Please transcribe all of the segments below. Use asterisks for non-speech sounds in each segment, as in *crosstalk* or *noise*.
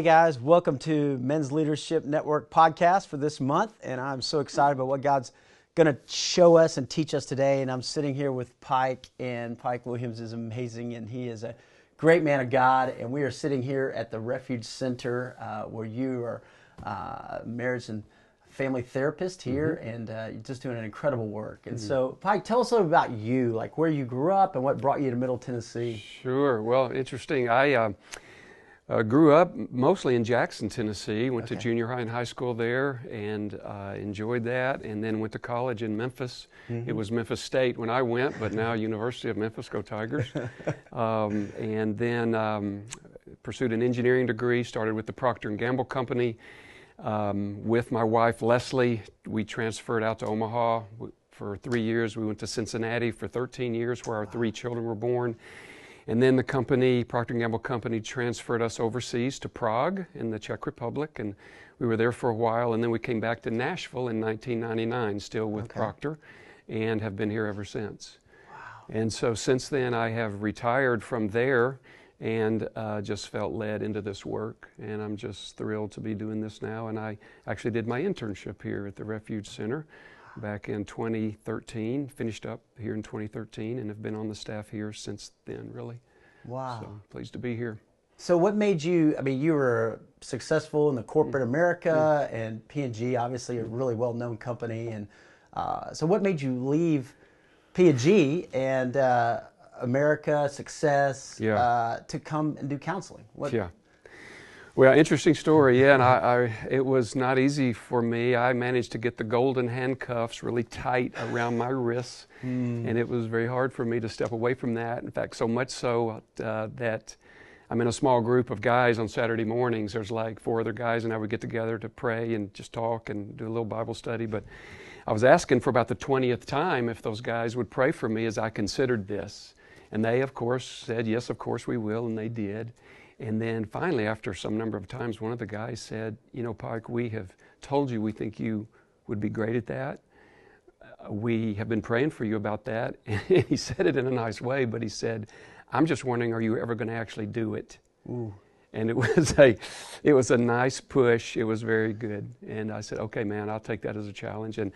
Hey guys, welcome to Men's Leadership Network podcast for this month. And I'm so excited about what God's going to show us and teach us today. And I'm sitting here with Pike, and Pike Williams is amazing, and he is a great man of God. And we are sitting here at the Refuge Center uh, where you are uh, marriage and family therapist here, mm-hmm. and uh, you're just doing an incredible work. And mm-hmm. so, Pike, tell us a little about you, like where you grew up and what brought you to Middle Tennessee. Sure. Well, interesting. I uh, grew up mostly in Jackson, Tennessee. Went okay. to junior high and high school there, and uh, enjoyed that. And then went to college in Memphis. Mm-hmm. It was Memphis State when I went, but now *laughs* University of Memphis. Go Tigers! *laughs* um, and then um, pursued an engineering degree. Started with the Procter and Gamble Company. Um, with my wife Leslie, we transferred out to Omaha for three years. We went to Cincinnati for 13 years, where our three children were born and then the company, Procter & Gamble Company, transferred us overseas to Prague in the Czech Republic, and we were there for a while. And then we came back to Nashville in 1999, still with okay. Procter, and have been here ever since. Wow. And so since then, I have retired from there and uh, just felt led into this work. And I'm just thrilled to be doing this now. And I actually did my internship here at the Refuge Center back in 2013, finished up here in 2013, and have been on the staff here since then, really. Wow. So pleased to be here. So what made you, I mean, you were successful in the corporate mm-hmm. America mm-hmm. and P&G, obviously a really well-known company. And uh, so what made you leave P&G and uh, America, success, yeah. uh, to come and do counseling? What, yeah. Well, interesting story. Yeah, and I, I, it was not easy for me. I managed to get the golden handcuffs really tight around my wrists, mm. and it was very hard for me to step away from that. In fact, so much so uh, that I'm in a small group of guys on Saturday mornings. There's like four other guys, and I would get together to pray and just talk and do a little Bible study. But I was asking for about the 20th time if those guys would pray for me as I considered this. And they, of course, said, Yes, of course we will, and they did. And then finally, after some number of times, one of the guys said, You know, Pike, we have told you we think you would be great at that. Uh, we have been praying for you about that. *laughs* And he said it in a nice way, but he said, I'm just wondering, are you ever going to actually do it? Ooh. And it *laughs* was a, it was a nice push. It was very good. And I said, okay, man, I'll take that as a challenge. And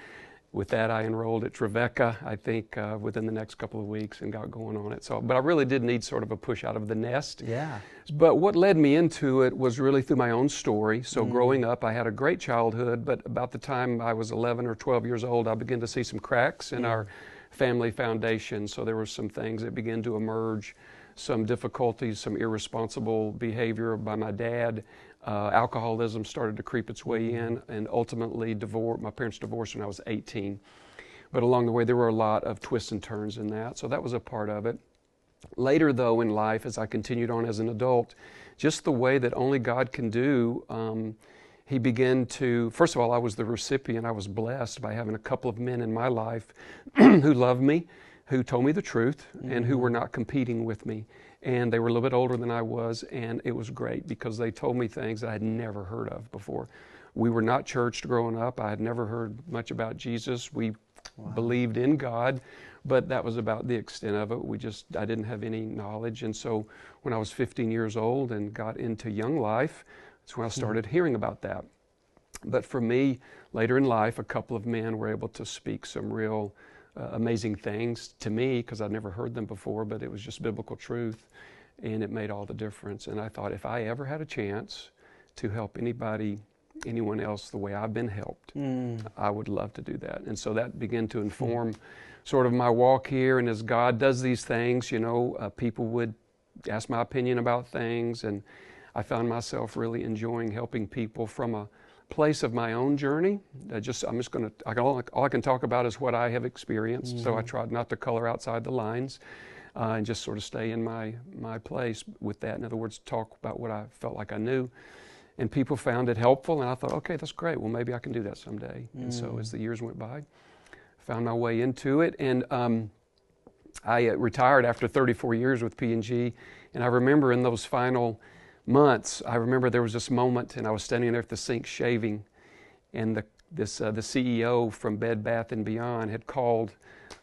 with that, I enrolled at Trevecca, I think, uh, within the next couple of weeks and got going on it. So, but I really did need sort of a push out of the nest. Yeah. But what led me into it was really through my own story. So, mm. growing up, I had a great childhood, but about the time I was 11 or 12 years old, I began to see some cracks in our family foundation. So, there were some things that began to emerge, some difficulties, some irresponsible behavior by my dad. Uh, alcoholism started to creep its way in, and ultimately, divorce. My parents divorced when I was 18. But along the way, there were a lot of twists and turns in that, so that was a part of it. Later, though, in life, as I continued on as an adult, just the way that only God can do, um, he began to, first of all, I was the recipient. I was blessed by having a couple of men in my life *clears throat* who loved me, who told me the truth, mm-hmm. and who were mm-hmm. not competing with me and they were a little bit older than I was, and it was great because they told me things that I had never heard of before. We were not churched growing up. I had never heard much about Jesus. We wow. believed in God, but that was about the extent of it. We just, I didn't have any knowledge. And so when I was 15 years old and got into young life, that's when I hmm. started hearing about that. But for me, later in life, a couple of men were able to speak some real uh, amazing things to me because I'd never heard them before, but it was just biblical truth and it made all the difference. And I thought if I ever had a chance to help anybody, anyone else the way I've been helped, mm. I would love to do that. And so that began to inform mm. sort of my walk here. And as God does these things, you know, uh, people would ask my opinion about things. And I found myself really enjoying helping people from a place of my own journey. I just I'm just going to all, all, I can talk about is what I have experienced. Mm-hmm. So I mm-hmm. tried not to color outside the lines. Uh, and just sort of stay in my my place with that. In other words, talk about what I felt like I knew, and people found it helpful. And I thought, okay, that's great. Well, maybe I can do that someday. Mm. And so as the years went by, found my way into it, and um, I uh, retired after 34 years with P&G. And I remember in those final months, I remember there was this moment, and I was standing there at the sink shaving, and the this uh, the CEO from Bed Bath and Beyond had called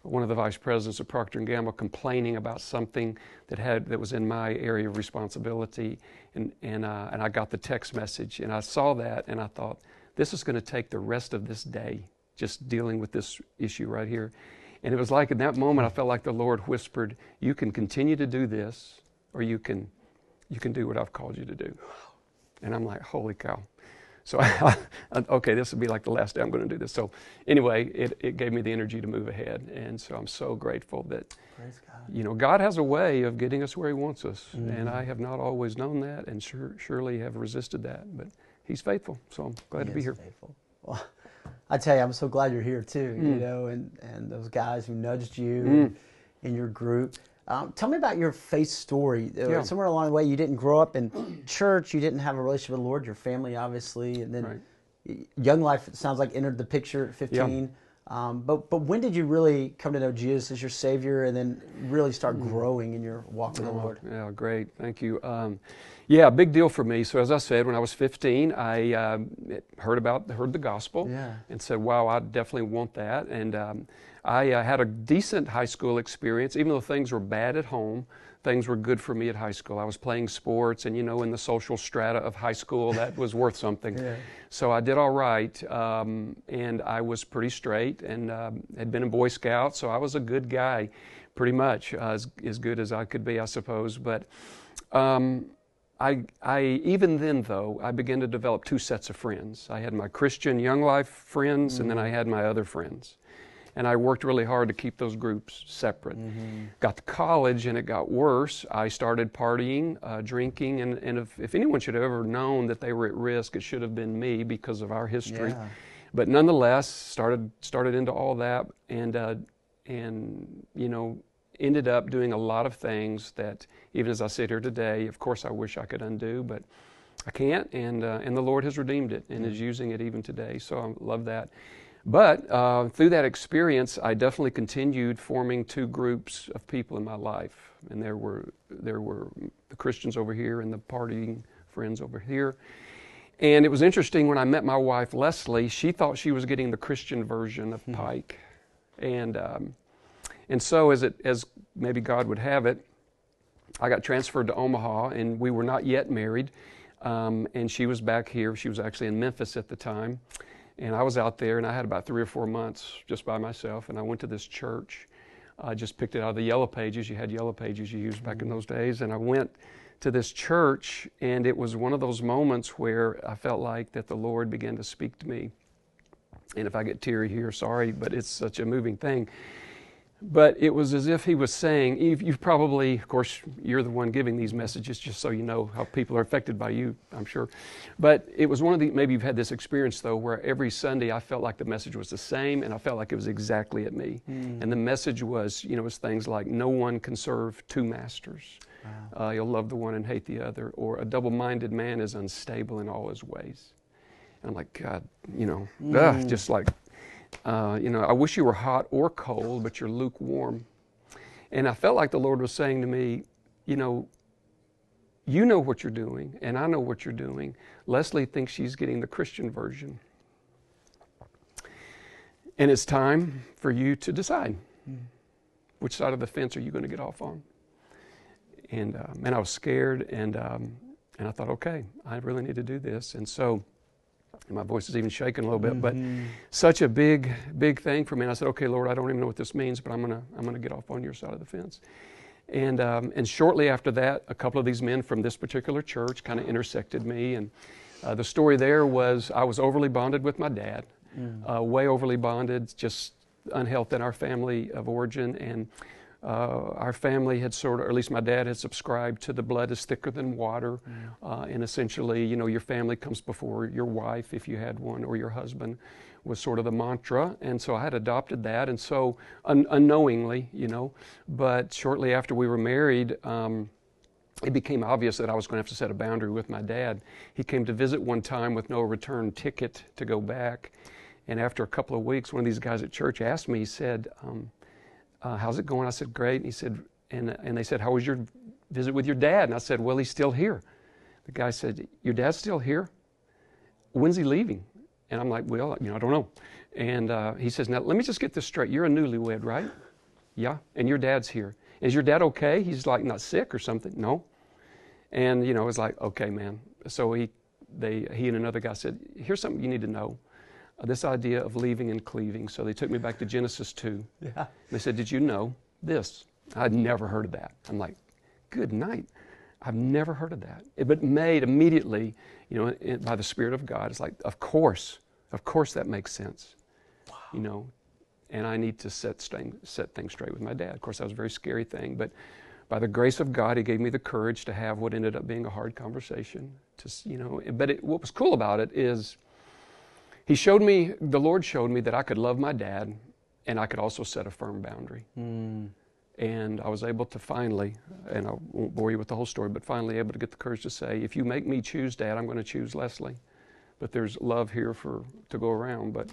one of the vice presidents of Procter and Gamble complaining about something that had that was in my area of responsibility, and and uh, and I got the text message, and I saw that, and I thought this is going to take the rest of this day just dealing with this issue right here, and it was like in that moment I felt like the Lord whispered, "You can continue to do this, or you can you can do what I've called you to do," and I'm like, "Holy cow!" So, *laughs* I, okay, this will be like the last day I'm going to do this. So, anyway, it, it gave me the energy to move ahead. And so I'm so grateful that, you know, God has a way of getting us where He wants us. Mm-hmm. And I have not always known that and sure, surely have resisted that. But He's faithful. So I'm glad he to be here. Faithful. Well, I tell you, I'm so glad you're here too, mm. you know, and, and those guys who nudged you mm. in your group. Um, tell me about your faith story. Yeah. Somewhere along the way, you didn't grow up in *clears throat* church. You didn't have a relationship with the Lord. Your family, obviously, and then right. young life. It sounds like entered the picture at 15. Yeah. Um, but but when did you really come to know Jesus as your Savior, and then really start mm. growing in your walk with the Lord? Yeah, great. Thank you. Um, yeah, big deal for me. So as I said, when I was 15, I um, heard about heard the gospel, yeah. and said, "Wow, I definitely want that." And um, I uh, had a decent high school experience, even though things were bad at home. Things were good for me at high school. I was playing sports, and you know, in the social strata of high school, that *laughs* was worth something. Yeah. So I did all right, um, and I was pretty straight, and um, had been a Boy Scout, so I was a good guy, pretty much uh, as, as good as I could be, I suppose. But um, I, I, even then, though, I began to develop two sets of friends. I had my Christian Young Life friends, mm-hmm. and then I had my other friends and I worked really hard to keep those groups separate. Mm-hmm. Got to college and it got worse. I started partying, uh, drinking, and, and if, if, anyone should have ever known that they were at risk, it should have been me because of our history. Yeah. But nonetheless, started started into all that, and uh, and you know ended up doing a lot of things that even as I sit here today, of course I wish I could undo, but I can't, and uh, and the Lord has redeemed it and mm-hmm. is using it even today. So I love that. But uh, through that experience, I definitely continued forming two groups of people in my life. And there were, there were the Christians over here and the partying friends over here. And it was interesting when I met my wife, Leslie, she thought she was getting the Christian version of hmm. Pike. And, um, and so, as, it, as maybe God would have it, I got transferred to Omaha, and we were not yet married. Um, and she was back here. She was actually in Memphis at the time. And I was out there, and I had about three or four months just by myself. And I went to this church. I just picked it out of the yellow pages. You had yellow pages you used back in mm-hmm. those days. And I went to this church, and it was one of those moments where I felt like that the Lord began to speak to me. And if I get teary here, sorry, but it's such a moving thing. But it was as if he was saying, you've, you've, probably, of course, you're the one giving these messages just so you know how people are affected by you, I'm sure. But it was one of the, maybe you've had this experience though, where every Sunday I felt like the message was the same and I felt like it was exactly at me. Mm. And the message was, you know, it was things like, no one can serve two masters. Wow. Uh, you'll love the one and hate the other. Or a double minded man is unstable in all his ways. And I'm like, God, you know, mm. ugh, just like uh, you know, I wish you were hot or cold, but you're lukewarm. And I felt like the Lord was saying to me, you know, you know what you're doing, and I know what you're doing. Leslie thinks she's getting the Christian version. And it's time for you to decide which side of the fence are you going to get off on. And, um, and I was scared, and, um, and I thought, okay, I really need to do this. And so my voice is even shaking a little bit, mm-hmm. but such a big, big thing for me. And I said, okay, Lord, I don't even know what this means, but I'm gonna, I'm gonna get off on your side of the fence. And, um, and shortly after that, a couple of these men from this particular church kind of intersected me. And uh, the story there was I was overly bonded with my dad, mm. uh, way overly bonded, just unhealth in our family of origin. And uh, our family had sort of, or at least my dad had subscribed to the blood is thicker than water. Mm. Uh, and essentially, you know, your family comes before your wife if you had one or your husband was sort of the mantra. And so I had adopted that. And so un- unknowingly, you know, but shortly after we were married, um, it became obvious that I was going to have to set a boundary with my dad. He came to visit one time with no return ticket to go back. And after a couple of weeks, one of these guys at church asked me, he said, um, uh, how's it going? I said, great. And he said, and, and they said, how was your visit with your dad? And I said, well, he's still here. The guy said, your dad's still here? When's he leaving? And I'm like, well, you know, I don't know. And uh, he says, now let me just get this straight. You're a newlywed, right? Yeah. And your dad's here. Is your dad okay? He's like not sick or something? No. And you know, it was like, okay, man. So he, they, he and another guy said, here's something you need to know. Uh, this idea of leaving and cleaving. So they took me back to Genesis 2. *laughs* Yeah. They said, did you know this? I'd never heard of that. I'm like, good night. I've never heard of that. It, but made immediately, you know, it, by the Spirit of God, it's like, of course, of course that makes sense. Wow. You know, and I need to set, set things straight with my dad. Of course, that was a very scary thing, but by the grace of God, He gave me the courage to have what ended up being a hard conversation. To, you know, but it, what was cool about it is He showed me, the Lord showed me that I could love my dad and I could also set a firm boundary. Mm. And I was able to finally, and I won't bore you with the whole story, but finally able to get the courage to say, if you make me choose dad, I'm going to choose Leslie. But there's love here for to go around. But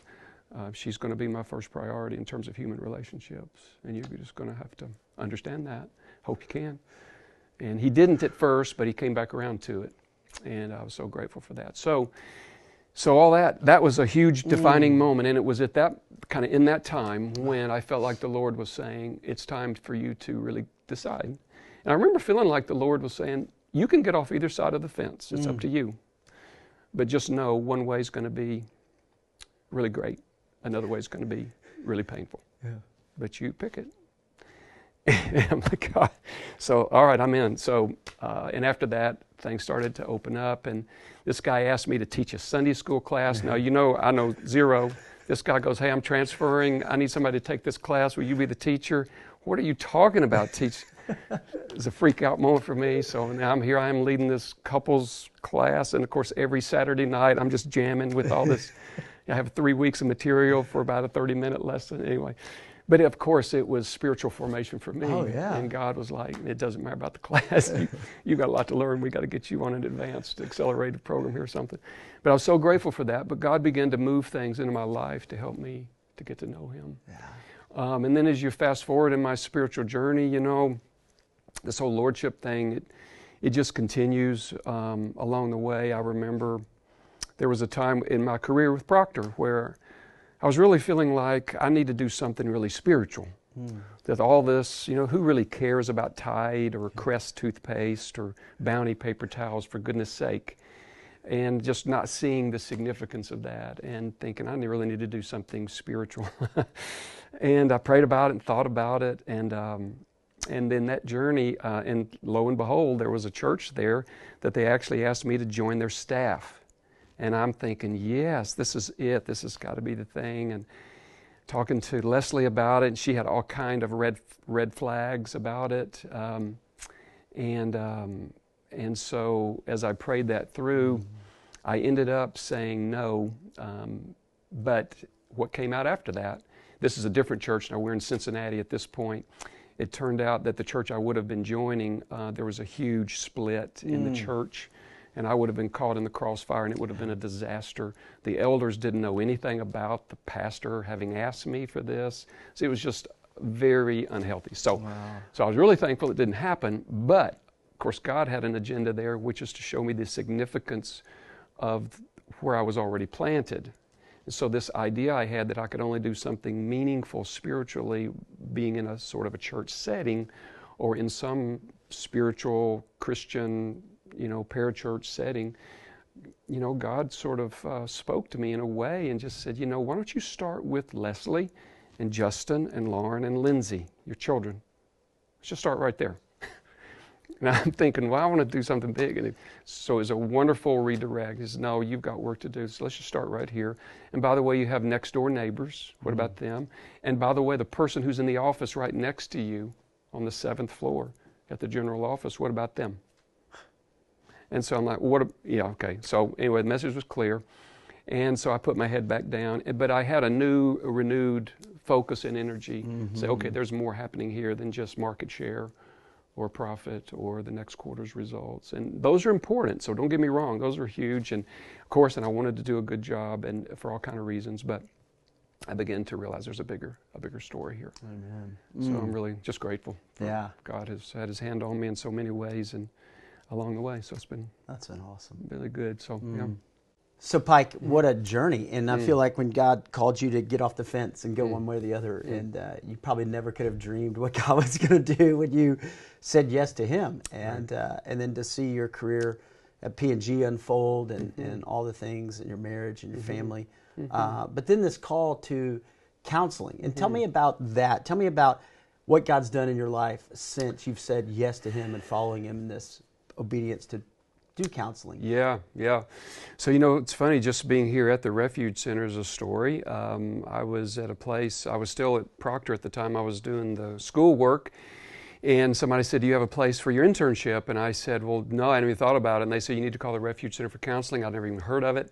uh, she's going to be my first priority in terms of human relationships. And you're just going to have to understand that. Hope you can. And he didn't at first, but he came back around to it. And I was so grateful for that. So, so all that, that was a huge defining mm. moment. And it was at that kind of in that time when I felt like the Lord was saying, it's time for you to really decide. And I remember feeling like the Lord was saying, you can get off either side of the fence. It's mm. up to you. But just know one way is going to be really great. Another way is going to be really painful. Yeah. But you pick it. *laughs* I'm like, God. So, all right, I'm in. So, uh, and after that, things started to open up. And this guy asked me to teach a Sunday school class. Now, you know, I know zero this guy goes, Hey, I'm transferring. I need somebody to take this class. Will you be the teacher? What are you talking about, teach? *laughs* it's a freak out moment for me. So now I'm here. I am leading this couples class. And of course, every Saturday night, I'm just jamming with all this. *laughs* I have three weeks of material for about a 30 minute lesson. Anyway, but of course, it was spiritual formation for me. Oh, yeah. And God was like, it doesn't matter about the class. *laughs* you, you got a lot to learn. We got to get you on an advanced accelerated program here or something. But I was so grateful for that. But God began to move things into my life to help me to get to know Him. Yeah. Um, and then as you fast forward in my spiritual journey, you know, this whole lordship thing, it, it just continues um, along the way. I remember there was a time in my career with Procter where I was really feeling like I need to do something really spiritual. Mm. That all this, you know, who really cares about Tide or Crest toothpaste or Bounty paper towels, for goodness sake? And just not seeing the significance of that and thinking I really need to do something spiritual. *laughs* and I prayed about it and thought about it. And, um, and then that journey, uh, and lo and behold, there was a church there that they actually asked me to join their staff. And I'm thinking, yes, this is it. This has got to be the thing. And talking to Leslie about it, and she had all kind of red red flags about it. Um, and um, and so as I prayed that through, mm-hmm. I ended up saying no. Um, but what came out after that? This is a different church now. We're in Cincinnati at this point. It turned out that the church I would have been joining, uh, there was a huge split in mm. the church and I would have been caught in the crossfire and it would have been a disaster. The elders didn't know anything about the pastor having asked me for this. So it was just very unhealthy. So, wow. so I was really thankful it didn't happen. But of course, God had an agenda there, which is to show me the significance of where I was already planted. And so this idea I had that I could only do something meaningful spiritually, being in a sort of a church setting, or in some spiritual Christian you know, parachurch setting, you know, God sort of uh, spoke to me in a way and just said, you know, why don't you start with Leslie and Justin and Lauren and Lindsay, your children? Let's just start right there. *laughs* and I'm thinking, well, I want to do something big. And it, so it's a wonderful redirect. He says, no, you've got work to do. So let's just start right here. And by the way, you have next door neighbors. What mm-hmm. about them? And by the way, the person who's in the office right next to you on the seventh floor at the general office, what about them? And so I'm like, what? A, yeah, okay. So anyway, the message was clear. And so I put my head back down. But I had a new, a renewed focus and energy. Mm-hmm. Say, okay, there's more happening here than just market share or profit or the next quarter's results. And those are important. So don't get me wrong, those are huge. And of course, and I wanted to do a good job and for all kind of reasons. But I began to realize there's a bigger, a bigger story here. Amen. So mm. I'm really just grateful. Yeah. God has had His hand on me in so many ways, and along the way. So it's been that's been awesome, really good. So mm. yeah. So, Pike, what a journey. And I feel like when God called you to get off the fence and go one way or the other, and uh, you probably never could have dreamed what *laughs* God was going to do when you said yes to Him. And, uh, and then to see your career at P&G unfold and, and all the things in your marriage and your family. Uh, but then this call to counseling. And tell me about that. Tell me about what God's done in your life since you've said yes to Him and following Him in this obedience to do counseling. Yeah, yeah. So, you know, it's funny just being here at the Refuge Center is a story. Um, I was at a place, I was still at Procter at the time I was doing the school work. And somebody said, Do you have a place for your internship? And I said, Well, no, I hadn't even thought about it. And they said, You need to call the Refuge Center for Counseling. I'd never even heard of it.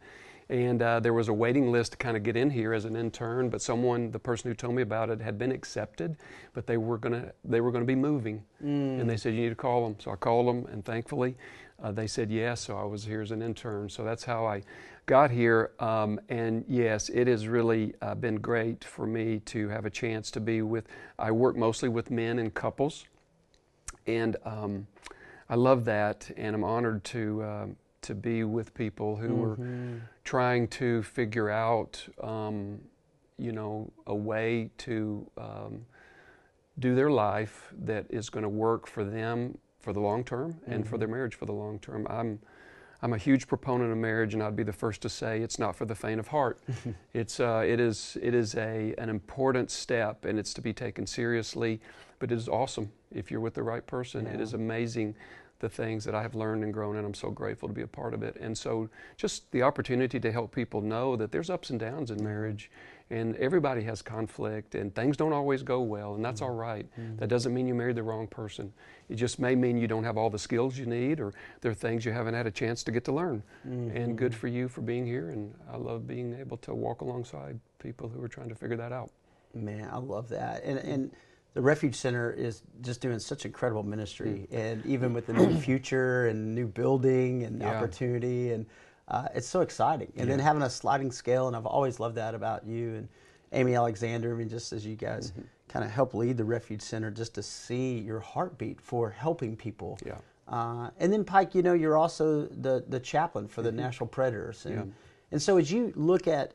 And uh, there was a waiting list to kind of get in here as an intern, but someone, the person who told me about it, had been accepted, but they were gonna they were gonna be moving, mm. and they said you need to call them. So I called them, and thankfully, uh, they said yes. So I was here as an intern. So that's how I got here. Um, and yes, it has really uh, been great for me to have a chance to be with. I work mostly with men and couples, and um, I love that, and I'm honored to uh, to be with people who mm-hmm. are trying to figure out, um, you know, a way to um, do their life that is going to work for them for the long term mm-hmm. and for their mm-hmm. marriage for the long term. I'm I'm a huge proponent of marriage, and I'd be the first to say it's not for the faint of heart. *laughs* it's uh, it is it is a an important step, and it's to be taken seriously. But it is awesome if you're with the right person. Yeah. It is amazing the things that I have learned and grown, and I'm so grateful to be a part of it. And so, just the opportunity to help people know that there's ups and downs in marriage, and everybody has conflict, and things don't always go well, and that's mm-hmm. all right. mm-hmm. That doesn't mean you married the wrong person. It just may mean you don't have all the skills you need, or there are things you haven't had a chance to get to learn. Mm-hmm. And good for you for being here, and I love being able to walk alongside people who are trying to figure that out. Man, I love that. And, and the Refuge Center is just doing such incredible ministry, mm. and even with the new *clears throat* future and new building and yeah. opportunity, and uh, it's so exciting. And yeah. then having a sliding scale, and I've always loved that about you and Amy Alexander. I mean, just as you guys mm-hmm. kind of help lead the Refuge Center, just to see your heartbeat for helping people. Yeah. Uh, and then Pike, you know, you're also the the chaplain for the mm-hmm. Nashville Predators, and yeah. and so as you look at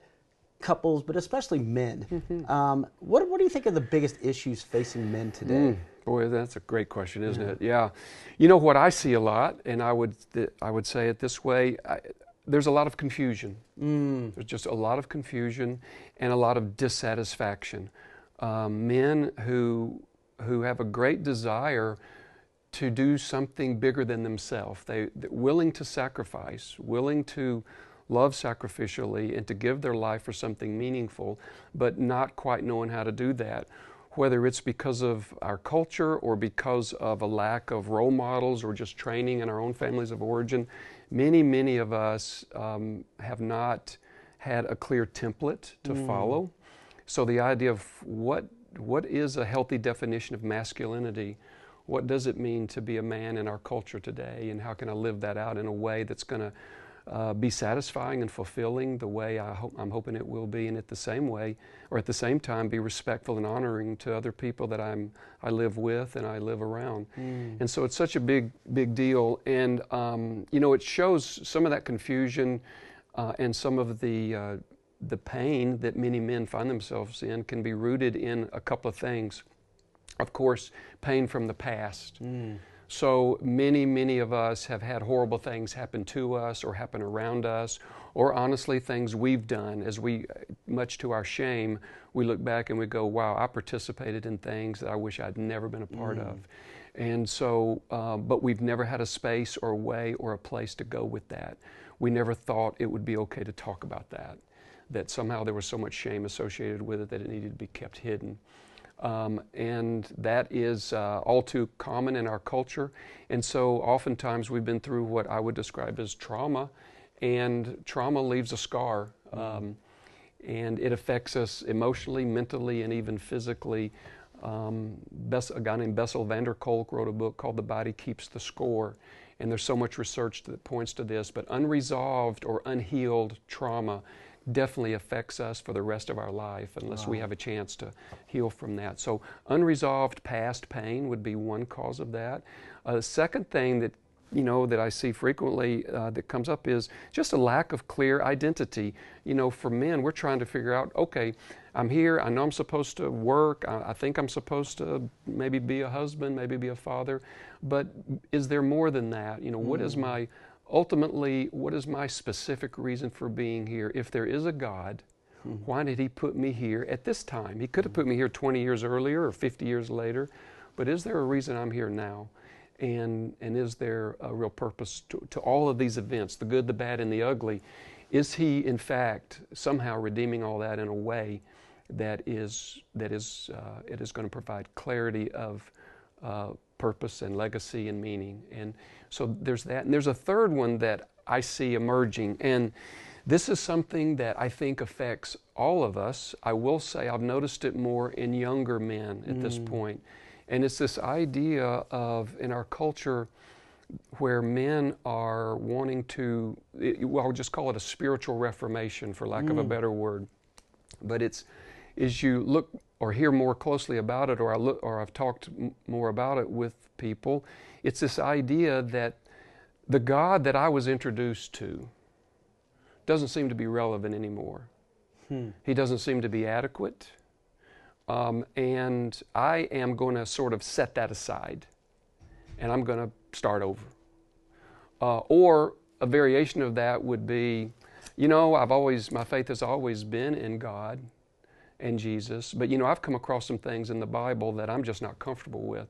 couples, but especially men. Mm-hmm. Um, what, what do you think are the biggest issues facing men today? Mm, boy, that's a great question, isn't yeah. it? Yeah. You know what I see a lot, and I would I would say it this way: I, there's a lot of confusion. Mm. There's just a lot of confusion and a lot of dissatisfaction. Um, men who who have a great desire to do something bigger than themselves. They, they're willing to sacrifice, willing to love sacrificially and to give their life for something meaningful, but not quite knowing how to do that. Whether it's because of our culture or because of a lack of role models or just training in our own families of origin, many, many of us um, have not had a clear template to mm. follow. So the idea of what what is a healthy definition of masculinity? What does it mean to be a man in our culture today? And how can I live that out in a way that's going to uh, be satisfying and fulfilling the way I hope, I'm hoping it will be, and at the same way, or at the same time, be respectful and honoring to other people that I'm I live with and I live around. Mm. And so it's such a big big deal, and um, you know it shows some of that confusion uh, and some of the uh, the pain that many men find themselves in can be rooted in a couple of things. Of course, pain from the past. Mm. So many, many of us have had horrible things happen to us or happen around us, or honestly, things we've done. As we, much to our shame, we look back and we go, wow, I participated in things that I wish I'd never been a part mm. of. And so, uh, but we've never had a space or a way or a place to go with that. We never thought it would be okay to talk about that, that somehow there was so much shame associated with it that it needed to be kept hidden. Um, and that is uh, all too common in our culture. And so oftentimes we've been through what I would describe as trauma, and trauma leaves a scar. Um, and it affects us emotionally, mentally, and even physically. Um, Bess, a guy named Bessel van der Kolk wrote a book called The Body Keeps the Score. And there's so much research that points to this, but unresolved or unhealed trauma definitely affects us for the rest of our life unless wow. we have a chance to heal from that. So, unresolved past pain would be one cause of that. A uh, second thing that you know, that I see frequently uh, that comes up is just a lack of clear identity. You know, for men, we're trying to figure out, okay, I'm here. I know I'm supposed to work. I, I think I'm supposed to maybe be a husband, maybe be a father. But is there more than that? You know, what is my ultimately what is my specific reason for being here? If there is a God, why did He put me here at this time? He could have put me here 20 years earlier or 50 years later, but is there a reason I'm here now? And, and is there a real purpose to, to all of these events, the good, the bad, and the ugly? Is He, in fact, somehow redeeming all that in a way that is, that is, uh, it is going to provide clarity of uh, purpose and legacy and meaning? And so there's that. And there's a third one that I see emerging. And this is something that I think affects all of us. I will say I've noticed it more in younger men at mm. this point. And it's this idea of, in our culture, where men are wanting to, well, I'll just call it a spiritual reformation, for lack mm. of a mm. better word. But it's, as you look or hear more closely about it, or, I look, or I've talked m- more about it with people, it's this idea that the God that I was introduced to doesn't seem to be relevant anymore. Hmm. He doesn't seem to be adequate. Um, and I am going to sort of set that aside and I'm going to start over. Uh, or a variation of that would be, you know, I've always, my faith has always been in God and Jesus, but you know, I've come across some things in the Bible that I'm just not comfortable with.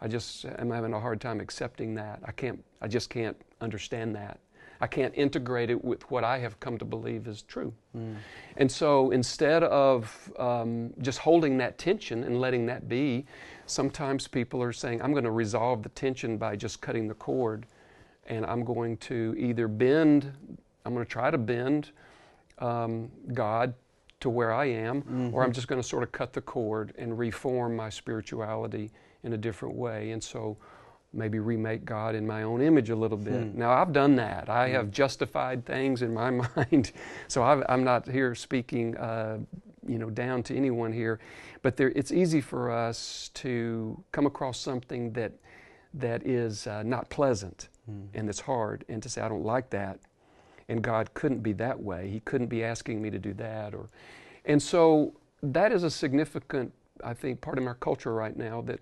I just am having a hard time accepting that. I can't, I just can't understand that. I can't integrate it with what I have come to believe is true. Mm. And so instead of um, just holding that tension and letting that be, sometimes people are saying, I'm going to resolve the tension by just cutting the cord. And I'm going to either bend, I'm going to try to bend um, God to where I am, mm-hmm. or I'm just going to sort of cut the cord and reform my spirituality in a different way. And so maybe remake God in my own image a little bit. Hmm. Now, I've done that. I hmm. have justified things in my *laughs* mind. so i am not here speaking, uh, you know, down to anyone here. But there, it's easy for us to come across something that, that is uh, not pleasant hmm. and it's hard, and to say, I don't like that. And God couldn't be that way. He couldn't be asking me to do that. Or, and so that is a significant, I think, part of our culture right now that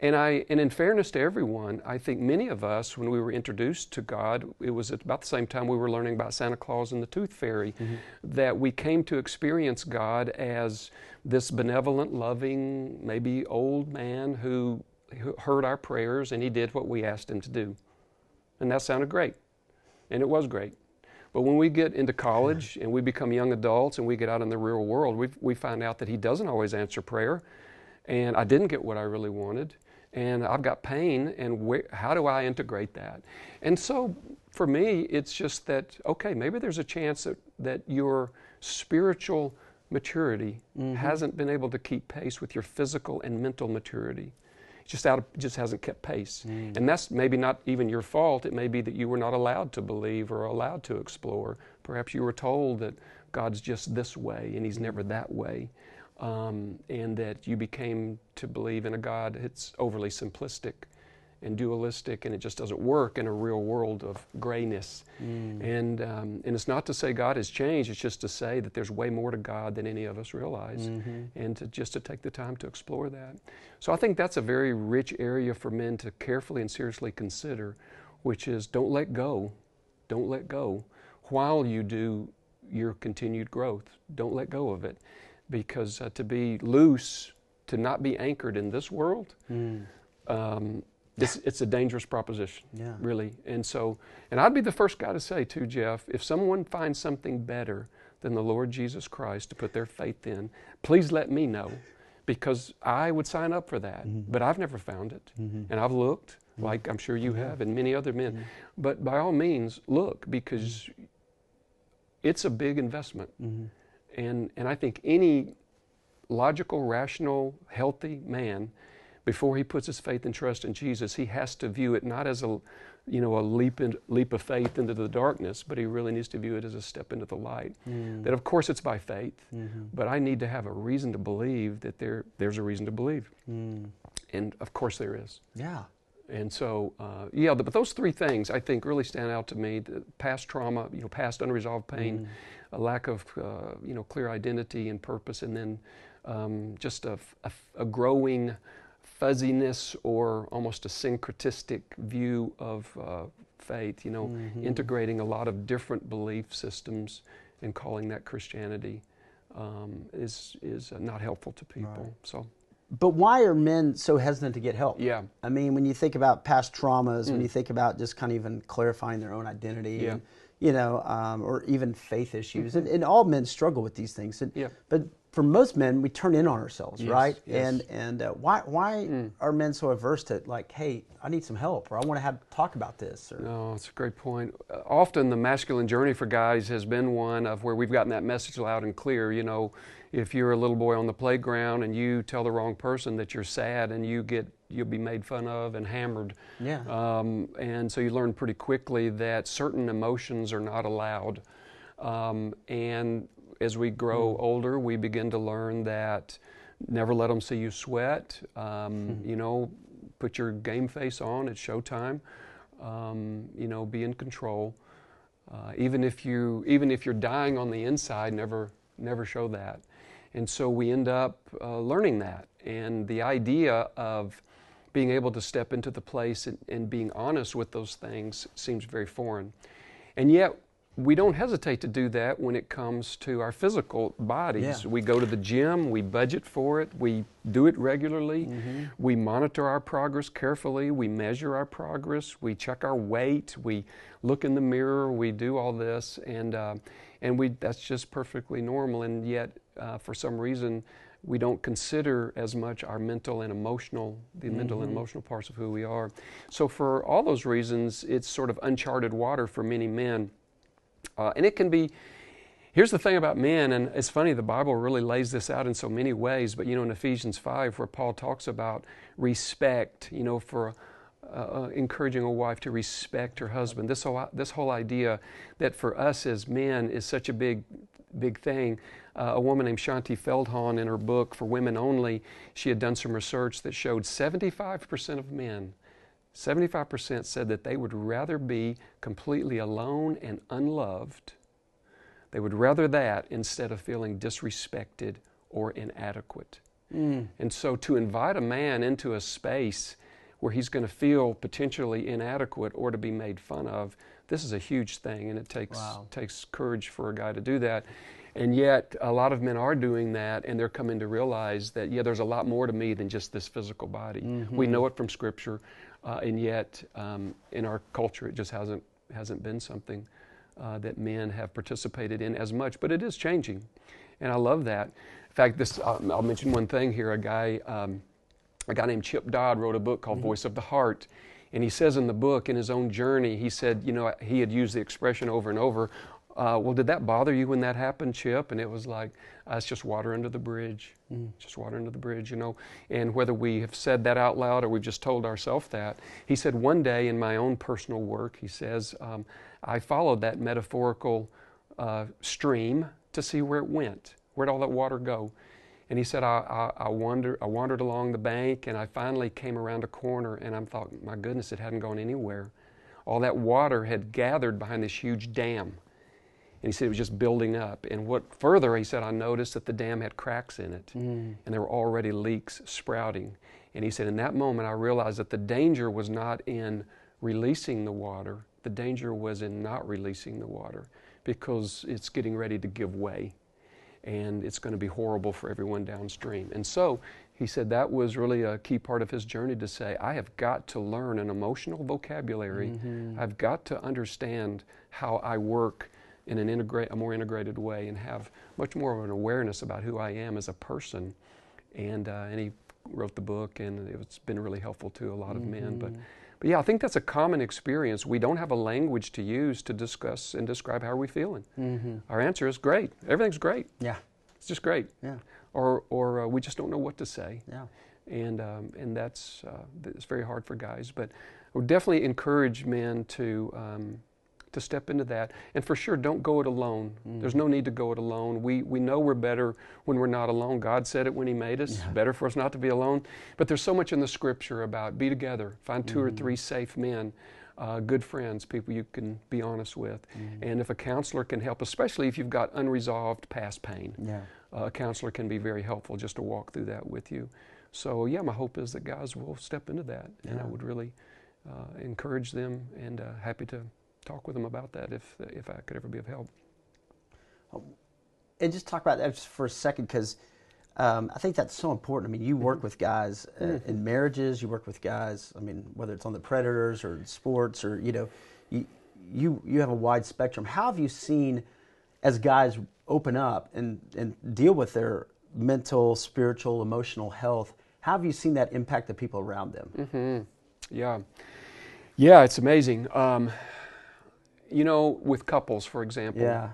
and I, and in fairness to everyone, I think many of us, when we were introduced to God, it was at about the same time we were learning about Santa Claus and the Tooth Fairy, mm-hmm. that we came to experience God as this benevolent, loving, maybe old man who, who heard our prayers and he did what we asked him to do. And that sounded great. And it was great. But when we get into college and we become young adults and we get out in the real world, we, we find out that he doesn't always answer prayer. And I didn't get what I really wanted and I've got pain, and where, how do I integrate that? And so for me, it's just that, okay, maybe there's a chance that, that your spiritual maturity mm-hmm. hasn't been able to keep pace with your physical and mental maturity. Just out of, just hasn't kept pace. Mm. And that's maybe not even your fault. It may be that you were not allowed to believe or allowed to explore. Perhaps you were told that God's just this way and He's never that way um, and that you became to believe in a God that's overly simplistic and dualistic, and it just doesn't work in a real world of grayness. Mm. And, um, and it's not to say God has changed, it's just to say that there's way more to God than any of us realize, mm-hmm. and to just to take the time to explore that. So I think that's a very rich area for men to carefully and seriously consider, which is don't let go. Don't let go while you do your continued growth. Don't let go of it because uh, to be loose, to not be anchored in this world, mm. um, it's, it's, a dangerous proposition, yeah. really. And so, and I'd be the first guy to say, too, Jeff, if someone finds something better than the Lord Jesus Christ to put their faith in, please let me know because I would sign up for that. Mm-hmm. But I've never found it. Mm-hmm. And I've looked, mm-hmm. like I'm sure you have, and many other men. Mm-hmm. But by all means, look because it's a big investment. Mm-hmm. And, and I think any logical, rational, healthy man, before he puts his faith and trust in Jesus, he has to view it not as a, you know, a leap, in, leap of faith into the darkness, but he really needs to view it as a step into the light. Mm. That of course it's by faith, mm-hmm. but I need to have a reason to believe that there, there's a reason to believe. Mm. And of course there is. Yeah. And so, uh, yeah, but those three things I think really stand out to me: the past trauma, you know, past unresolved pain, Mm. a lack of, uh, you know, clear identity and purpose, and then um, just a, a, a growing fuzziness or almost a syncretistic view of uh, faith. You know, Mhm. integrating a lot of different belief systems and calling that Christianity um, is is uh, not helpful to people. Right. So, But why are men so hesitant to get help? yeah. I mean, when you think about past traumas, when you think about just kind of even clarifying their own identity, Mm. Yeah. and, you know, um, or even faith issues, and, and all men struggle with these things. And, Yeah. But for most men, we turn in on ourselves, Yes, right? yes. And and uh, why why Mm. are men so averse to like, hey, I need some help, or I want to have talk about this, or No, it's a great point. Uh, often the masculine journey for guys has been one of where we've gotten that message loud and clear. You know, if you're a little boy on the playground and you tell the wrong person that you're sad and you get you'll be made fun of and hammered. yeah, Um, and so you learn pretty quickly that certain emotions are not allowed. Um, and as we grow older, we begin to learn that never let them see you sweat. Um, You know, put your game face on. It's showtime. Um, you know, be in control. Uh, even if you even if you're dying on the inside, never never show that. And so we end up uh, learning that. And the idea of being able to step into the place and, and being honest with those things seems very foreign. And yet, we don't hesitate to do that when it comes to our physical bodies. Yeah. We go to the gym, we budget for it, we do it regularly, Mm-hmm. we monitor our progress carefully, we measure our progress, we check our weight, we look in the mirror, we do all this, and, uh, and we, that's just perfectly normal. And yet, uh, for some reason, we don't consider as much our mental and emotional, the mental and emotional parts of who we are. So, for all those reasons, it's sort of uncharted water for many men. Uh, and it can be, here's the thing about men, and it's funny, the Bible really lays this out in so many ways, but you know, in Ephesians 5, where Paul talks about respect, you know, for uh, uh, encouraging a wife to respect her husband, this whole, this whole idea that for us as men is such a big, big thing. Uh, a woman named Shaunti Feldhahn, in her book For Women Only, she had done some research that showed 75% of men 75% said that they would rather be completely alone and unloved. They would rather that instead of feeling disrespected or inadequate. Mm. And so to invite a man into a space where he's going to feel potentially inadequate or to be made fun of, this is a huge thing and it takes Wow. takes courage for a guy to do that. And yet a lot of men are doing that and they're coming to realize that yeah there's a lot more to me than just this physical body. We know it from scripture uh, and yet um, in our culture it just hasn't hasn't been something uh, that men have participated in as much, but it is changing, and I love that. In fact, this I'll, I'll mention one thing here. A guy, um, a guy named Chip Dodd, wrote a book called Voice of the Heart, and he says in the book, in his own journey, he said, you know, he had used the expression over and over. Uh, well, did that bother you when that happened, Chip? And it was like, uh, it's just water under the bridge. Just water under the bridge, you know. And whether we have said that out loud or we've just told ourselves that, he said, one day in my own personal work, he says, um, I followed that metaphorical uh, stream to see where it went. Where'd all that water go? And he said, I, I, I, wander, I wandered along the bank and I finally came around a corner and I thought, my goodness, it hadn't gone anywhere. All that water had gathered behind this huge dam. And he said it was just building up. And what further, he said, I noticed that the dam had cracks in it mm. and there were already leaks sprouting. And he said, in that moment, I realized that the danger was not in releasing the water, the danger was in not releasing the water because it's getting ready to give way and it's going to be horrible for everyone downstream. And so he said that was really a key part of his journey to say, I have got to learn an emotional vocabulary. Mm-hmm. I've got to understand how I work in an integrate, a more integrated way and have much more of an awareness about who I am as a person. And, uh, and he wrote the book, and it's been really helpful to a lot of men. But, but yeah, I think that's a common experience. We don't have a language to use to discuss and describe how we're feeling. Mm-hmm. Our answer is great. Everything's great. Yeah, It's just great. yeah, Or, or uh, we just don't know what to say. yeah. And, um, and that's uh, it's very hard for guys. But I would definitely encourage men to, um, to step into that. And for sure, don't go it alone. Mm. There's no need to go it alone. We, we know we're better when we're not alone. God said it when He made us. Yeah. Better for us not to be alone. But there's so much in the scripture about be together, find 2 mm-hmm. or three safe men. Uh, good friends, people you can be honest with. Mm-hmm. And if a counselor can help, especially if you've got unresolved past pain, yeah. uh, a counselor can be very helpful just to walk through that with you. So, yeah, my hope is that guys will step into that. Yeah. And I would really uh, encourage them and uh, happy to talk with them about that if, if I could ever be of help. And just talk about that just for a second because um, I think that's so important. I mean, you work mm-hmm. with guys uh, mm-hmm. in marriages, you work with guys, I mean, whether it's on the Predators or sports or, you know, you, you, you have a wide spectrum. How have you seen as guys open up and, and deal with their mental, spiritual, emotional health? How have you seen that impact the people around them? Mm-hmm. Yeah. Yeah, it's amazing. Um, you know, with couples, for example, yeah.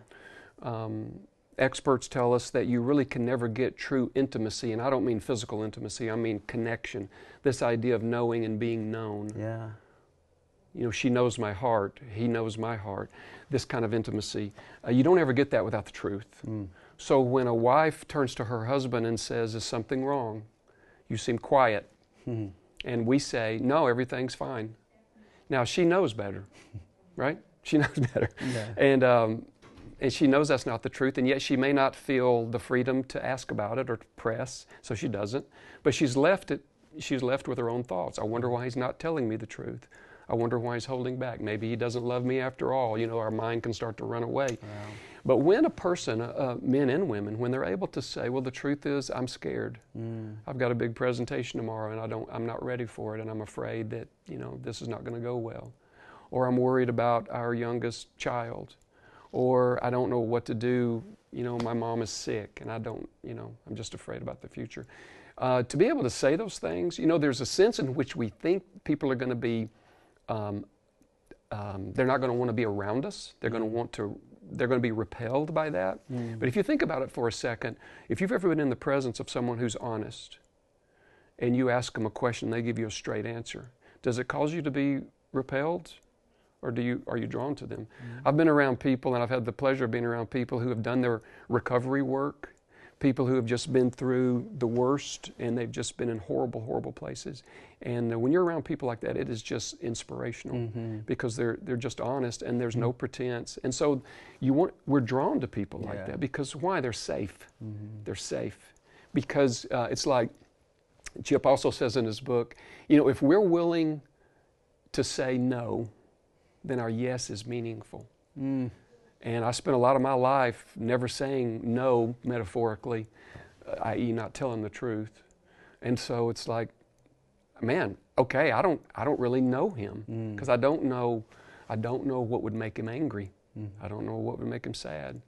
Um, experts tell us that you really can never get true intimacy, and I don't mean physical intimacy, I mean connection. This idea of knowing and being known. Yeah. You know, she knows my heart, he knows my heart. This kind of intimacy. Uh, you don't ever get that without the truth. Mm. So when a wife turns to her husband and says, Is something wrong? You seem quiet. Mm-hmm. And we say, No, everything's fine. Now she knows better, *laughs* right? She *laughs* knows better. Yeah. And um, and she knows that's not the truth, and yet she may not feel the freedom to ask about it or to press, so she doesn't. But she's left it. She's left with her own thoughts. I wonder why he's not telling me the truth. I wonder why he's holding back. Maybe he doesn't love me after all. You know, our mind can start to run away. Wow. But when a person, uh, uh, men and women, when they're able to say, "Well, the truth is, I'm scared. Mm. I've got a big presentation tomorrow, and I don't, I'm not ready for it, and I'm afraid that you know this is not going to go well," or I'm worried about our youngest child, or I don't know what to do. You know, my mom is sick, and I don't, you know, I'm just afraid about the future. Uh, to be able to say those things, you know, there's a sense in which we think people are going to be, um, um, they're not going to want to be around us. They're going to want to, they're going to be repelled by that. Mm. But if you think about it for a second, if you've ever been in the presence of someone who's honest, and you ask them a question, they give you a straight answer, does it cause you to be repelled? Or do you are you drawn to them? Mm-hmm. I've been around people, and I've had the pleasure of being around people who have done their recovery work, people who have just been through the worst, and they've just been in horrible, horrible places. And uh, when you're around people like that, it is just inspirational mm-hmm. because they're they're just honest, and there's mm-hmm. no pretense. And so, you want we're drawn to people like yeah. that because why? They're safe. Mm-hmm. They're safe because uh, it's like Chip also says in his book, you know, if we're willing to say no then our yes is meaningful. Mm. And I spent a lot of my life never saying no metaphorically, uh, i.e., not telling the truth. And so it's like, man, okay, I don't, I don't really know him because mm. I don't know, I don't know what would make him angry. Mm. I don't know what would make him sad.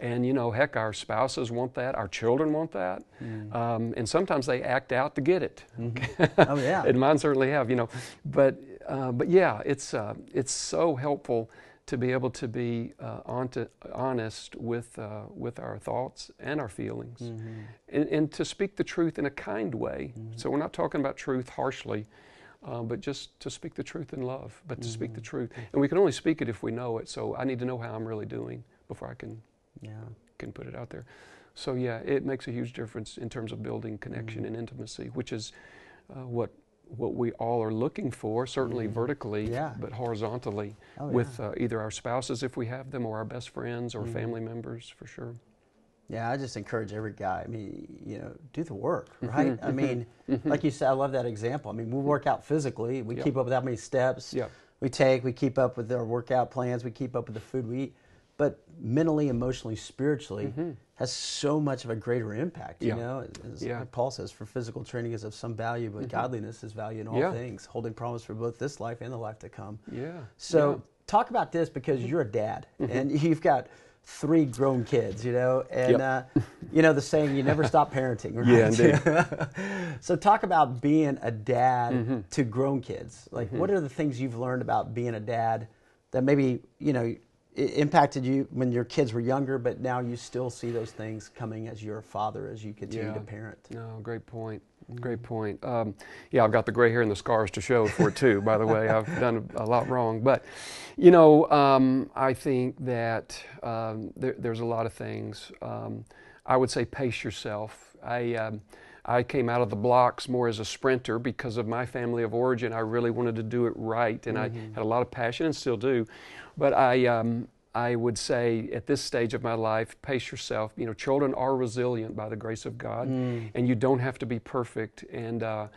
And you know, heck, our spouses want that, our children want that, mm. um, and sometimes they act out to get it. Mm-hmm. *laughs* Oh yeah, and mine certainly have. You know, but uh, but yeah, it's uh, it's so helpful to be able to be uh, onto, honest with uh, with our thoughts and our feelings, mm-hmm. and, and, to speak the truth in a kind way. Mm-hmm. So we're not talking about truth harshly. Uh, but just to speak the truth in love, but to mm-hmm. speak the mm-hmm. truth. And we can only speak it if we know it. So I need to know how I'm really doing before I can yeah. can put it out there. So yeah, it makes a huge difference in terms of building connection mm-hmm. and intimacy, which is uh, what what we all are looking for, certainly mm-hmm. vertically, yeah. but horizontally, oh, with yeah. uh, either our spouses if we have them, or our best friends, or mm-hmm. family members, for sure. Yeah, I just encourage every guy. I mean, you know, do the work, mm-hmm. right? I mean, mm-hmm. like you said, I love that example. I mean, we work out physically. We yep. keep up with how many steps yep. we take. We keep up with our workout plans. We keep up with the food we eat but mentally, emotionally, spiritually mm-hmm. Has so much of a greater impact. You yeah. know, as yeah. Paul says, for physical training is of some value, but mm-hmm. godliness is value in all yeah. things, holding promise for both this life and the life to come. Yeah. So talk about this because you're a dad mm-hmm. and *laughs* you've got three grown kids, you know, and yep. uh, you know the saying, "You never stop parenting." *laughs* Right? Yeah, indeed. *laughs* so talk about being a dad mm-hmm. to grown kids. Like, mm-hmm. what are the things you've learned about being a dad that maybe you know it impacted you when your kids were younger, but now you still see those things coming as your father as you continue Yeah. to parent. No, great point. Great point. Um, yeah, I've got the gray hair and the scars to show for it too. by the way, I've done a lot wrong, but you know, um, I think that um, there, there's a lot of things. Um, I would say pace yourself. I um, I came out of the blocks more as a sprinter because of my family of origin. I really wanted to do it right, and I had a lot of passion and still do. But I um, I would say at this stage of my life, pace yourself. You know, children are resilient by the grace of God, and you don't have to be perfect. And uh,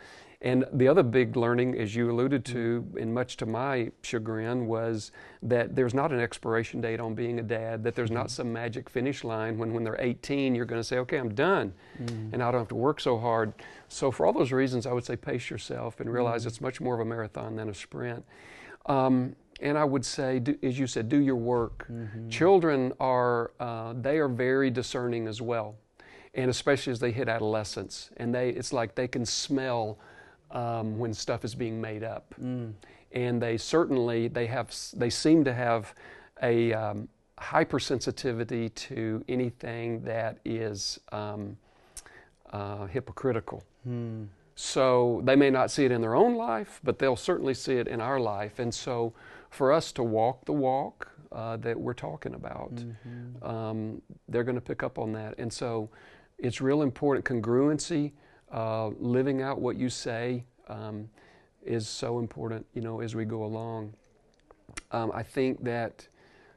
and the other big learning, as you alluded to, and much to my chagrin, was that there's not an expiration date on being a dad. That there's not some magic finish line when when they're 18, you're going to say, okay, I'm done, and I don't have to work so hard. So for all those reasons, I would say pace yourself and realize it's much more of a marathon than a sprint. Um, and I would say, do, as you said, do your work. Children are uh, they are very discerning as well, and especially as they hit adolescence, and they it's like they can smell um, when stuff is being made up, and they certainly they have they seem to have a um, hypersensitivity to anything that is um, uh, hypocritical. So they may not see it in their own life, but they'll certainly see it in our life. And so for us to walk the walk uh, that we're talking about, um, they're going to pick up on that. And so it's real important. Congruency, uh, living out what you say, um, is so important, you know, as we go along. Um, I think that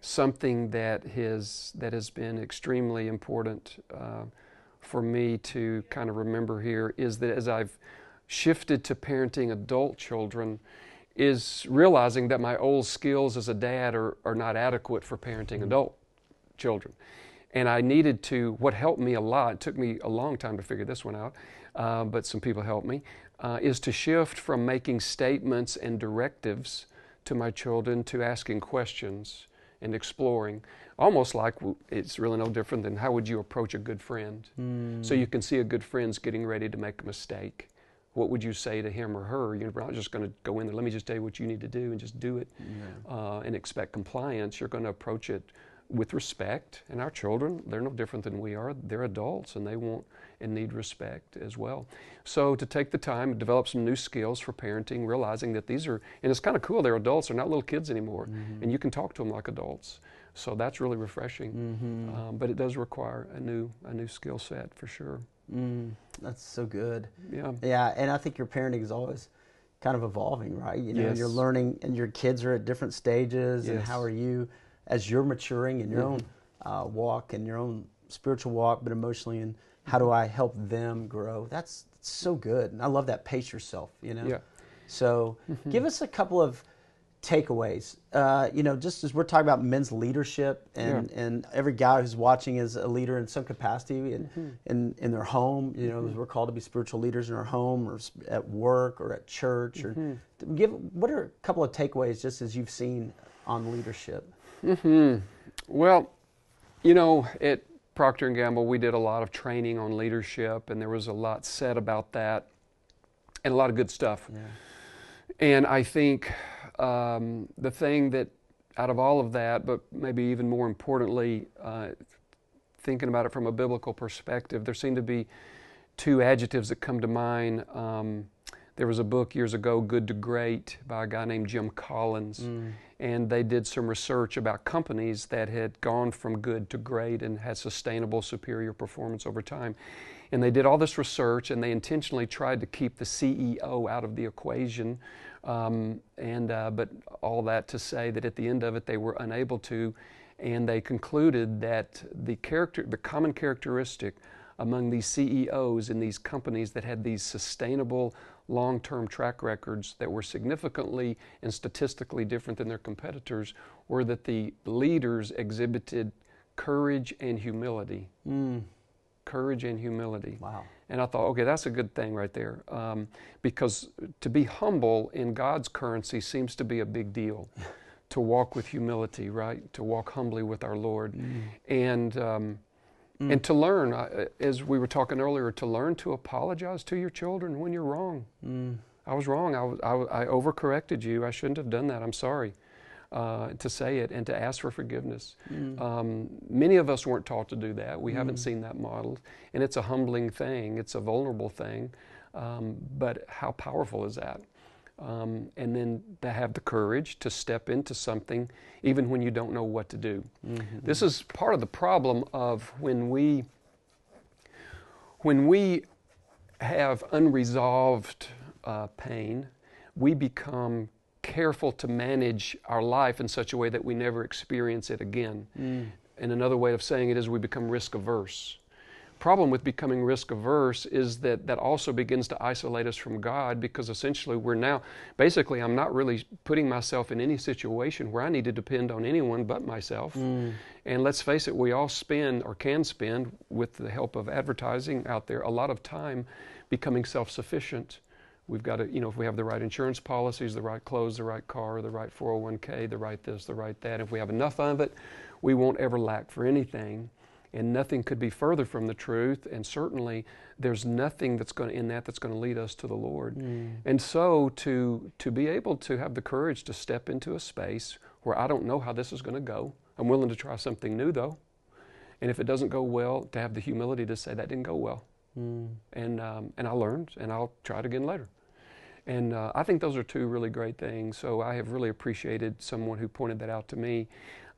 something that has that has been extremely important uh, for me to kind of remember here is that as I've shifted to parenting adult children, is realizing that my old skills as a dad are, are not adequate for parenting adult children. And I needed to, what helped me a lot, it took me a long time to figure this one out, uh, but some people helped me, uh, is to shift from making statements and directives to my children to asking questions and exploring. Almost like it's really no different than how would you approach a good friend. So you can see a good friend's getting ready to make a mistake. What would you say to him or her? You're not just going to go in there, let me just tell you what you need to do and just do it uh, and expect compliance. You're going to approach it with respect. And our children, they're no different than we are. They're adults and they want and need respect as well. So to take the time and develop some new skills for parenting, realizing that these are, and it's kind of cool, they're adults, they're not little kids anymore, and you can talk to them like adults. So that's really refreshing. Um, but it does require a new, a new skill set for sure. Mm, that's so good. Yeah. Yeah, and I think your parenting is always kind of evolving, right? You know, Yes. you're learning, and your kids are at different stages. And how are you, as you're maturing in your Mhm. own uh, walk and your own spiritual walk, but emotionally, and how do I help them grow? That's, that's so good, and I love that. Pace yourself, you know. Yeah. So, mm-hmm. give us a couple of takeaways. Uh, you know, just as we're talking about men's leadership, and, and every guy who's watching is a leader in some capacity in, mm-hmm. in, in their home. You know, mm-hmm. we're called to be spiritual leaders in our home, or at work, or at church. Or give what are a couple of takeaways just as you've seen on leadership? Well, you know, at Procter and Gamble, we did a lot of training on leadership, and there was a lot said about that, and a lot of good stuff. Yeah. And I think um, the thing that, out of all of that, but maybe even more importantly, uh, thinking about it from a biblical perspective, there seem to be two adjectives that come to mind. Um, there was a book years ago, Good to Great, by a guy named Jim Collins, and they did some research about companies that had gone from good to great and had sustainable, superior performance over time. And they did all this research, and they intentionally tried to keep the CEO out of the equation. Um, and uh, but all that to say that at the end of it, they were unable to, and they concluded that the character, the common characteristic among these CEOs in these companies that had these sustainable long-term track records that were significantly and statistically different than their competitors were that the leaders exhibited courage and humility. Courage and humility. Wow. And I thought, okay, that's a good thing right there. Um, because to be humble in God's currency seems to be a big deal. *laughs* to walk with humility, right? To walk humbly with our Lord. And, um, and to learn, uh, as we were talking earlier, to learn to apologize to your children when you're wrong. I was wrong. I, I, I overcorrected you. I shouldn't have done that. I'm sorry. uh, to say it and to ask for forgiveness. Um, many of us weren't taught to do that. We haven't seen that modeled. And it's a humbling thing, it's a vulnerable thing. Um, but how powerful is that? Um, and then to have the courage to step into something even when you don't know what to do. This is part of the problem of when we when we have unresolved uh, pain, we become careful to manage our life in such a way that we never experience it again. And another way of saying it is we become risk averse. Problem with becoming risk averse is that that also begins to isolate us from God because essentially we're now, basically, I'm not really putting myself in any situation where I need to depend on anyone but myself. Mm. And let's face it, we all spend or can spend, with the help of advertising out there, a lot of time becoming self sufficient. We've got to, you know, if we have the right insurance policies, the right clothes, the right car, the right 401k, the right this, the right that, if we have enough of it, we won't ever lack for anything. And nothing could be further from the truth. And certainly, there's nothing that's going to, in that that's going to lead us to the Lord. And so, to to be able to have the courage to step into a space where I don't know how this is going to go, I'm willing to try something new though. And if it doesn't go well, to have the humility to say that didn't go well. And um, and I learned, and I'll try it again later. And uh, I think those are two really great things. So I have really appreciated someone who pointed that out to me.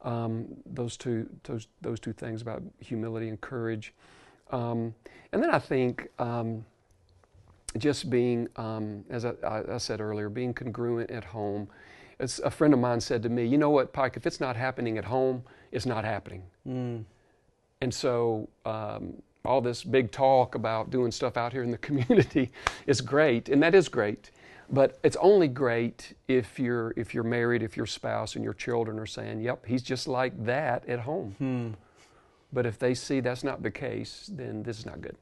Um, those two, those, those two things about humility and courage. Um, and then I think um, just being, um, as I, I, said earlier, being congruent at home. As a friend of mine said to me, "You know what, Pike? If it's not happening at home, it's not happening." And so um, all this big talk about doing stuff out here in the *laughs* community is great, and that is great. But it's only great if you're if you're married, if your spouse and your children are saying, "Yep, he's just like that at home." But if they see that's not the case, then this is not good.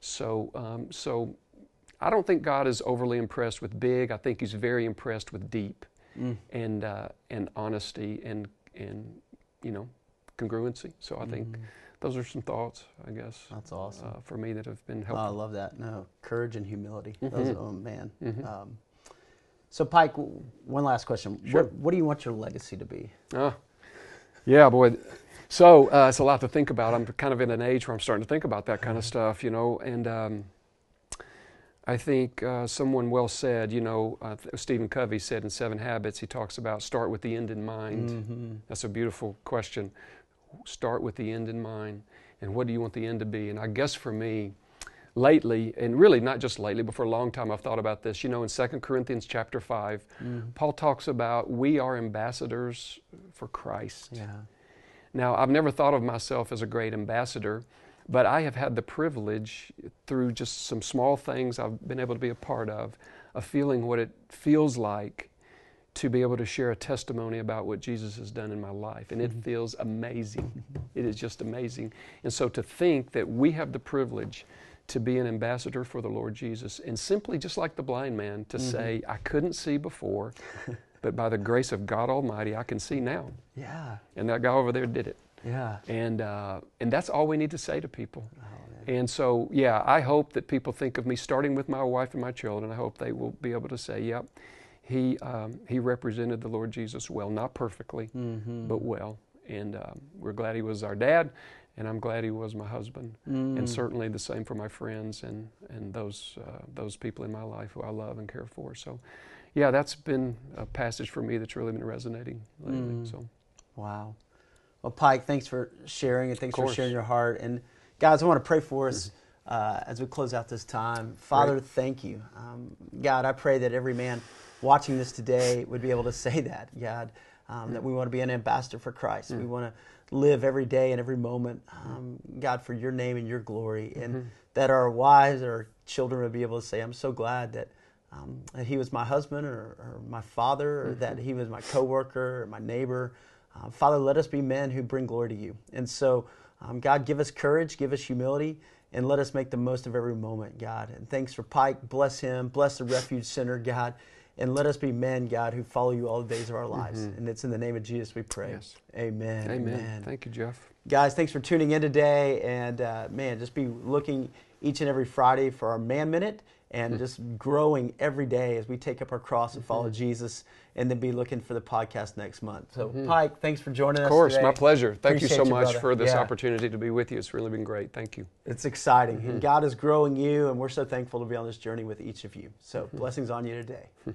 So um, so I don't think God is overly impressed with big. I think He's very impressed with deep and uh, and honesty and and you know congruency. So I think those are some thoughts, I guess. That's awesome. Uh, for me that have been Oh, I love that. No, courage and humility. Mm-hmm. Those, oh man. Um, so, Pike, one last question. What, what do you want your legacy to be? Ah, yeah, boy. So uh, it's a lot to think about. I'm kind of in an age where I'm starting to think about that kind of stuff, you know. And um, I think uh, someone well said, you know, uh, Stephen Covey said in Seven Habits, he talks about start with the end in mind. That's a beautiful question. Start with the end in mind. And what do you want the end to be? And I guess for me, lately, and really not just lately, but for a long time, I've thought about this. You know, in 2 Corinthians chapter 5, mm-hmm. Paul talks about we are ambassadors for Christ. Yeah. Now, I've never thought of myself as a great ambassador, but I have had the privilege through just some small things I've been able to be a part of, of feeling what it feels like to be able to share a testimony about what Jesus has done in my life. And it mm-hmm. feels amazing. Mm-hmm. It is just amazing. And so to think that we have the privilege to be an ambassador for the Lord Jesus and simply, just like the blind man, to mm-hmm. say, I couldn't see before, but by the grace of God Almighty, I can see now. Yeah. And that guy over there did it. Yeah. And, uh, and that's all we need to say to people. Oh, And so, yeah, I hope that people think of me starting with my wife and my children. I hope they will be able to say, yep, he, um, he represented the Lord Jesus well, not perfectly, Mm-hmm. but well. And um, we're glad he was our dad, and I'm glad he was my husband. Mm. And certainly the same for my friends and, and those, uh, those people in my life who I love and care for. So, yeah, that's been a passage for me that's really been resonating lately. Mm. So, Wow. Well, Pike, thanks for sharing and thanks for sharing your heart. And guys, I want to pray for us uh, as we close out this time. Father, Great. thank you. Um, God, I pray that every man watching this today would be able to *laughs* say that, God, um, that we want to be an ambassador for Christ. We want to live every day and every moment, um, God, for your name and your glory. And that our wives, our children would be able to say, I'm so glad that. Um, that he was my husband or, or my father, or that he was my coworker or my neighbor. Uh, Father, let us be men who bring glory to you. And so, um, God, give us courage, give us humility, and let us make the most of every moment, God. And thanks for Pike. Bless him. Bless the Refuge Center, God. And let us be men, God, who follow you all the days of our lives. And it's in the name of Jesus we pray. Yes. Amen. amen. Thank you, Jeff. Guys, thanks for tuning in today. And uh, man, just be looking each and every Friday for our Man Minute and hmm. just growing every day as we take up our cross and follow mm-hmm. Jesus and then be looking for the podcast next month. So, mm-hmm. Pike, thanks for joining us. Of course, today. my pleasure. Thank you so much brother. for this Yeah. opportunity to be with you. It's really been great. Thank you. It's exciting. And mm-hmm. God is growing you, and we're so thankful to be on this journey with each of you. So, blessings on you today. Hmm.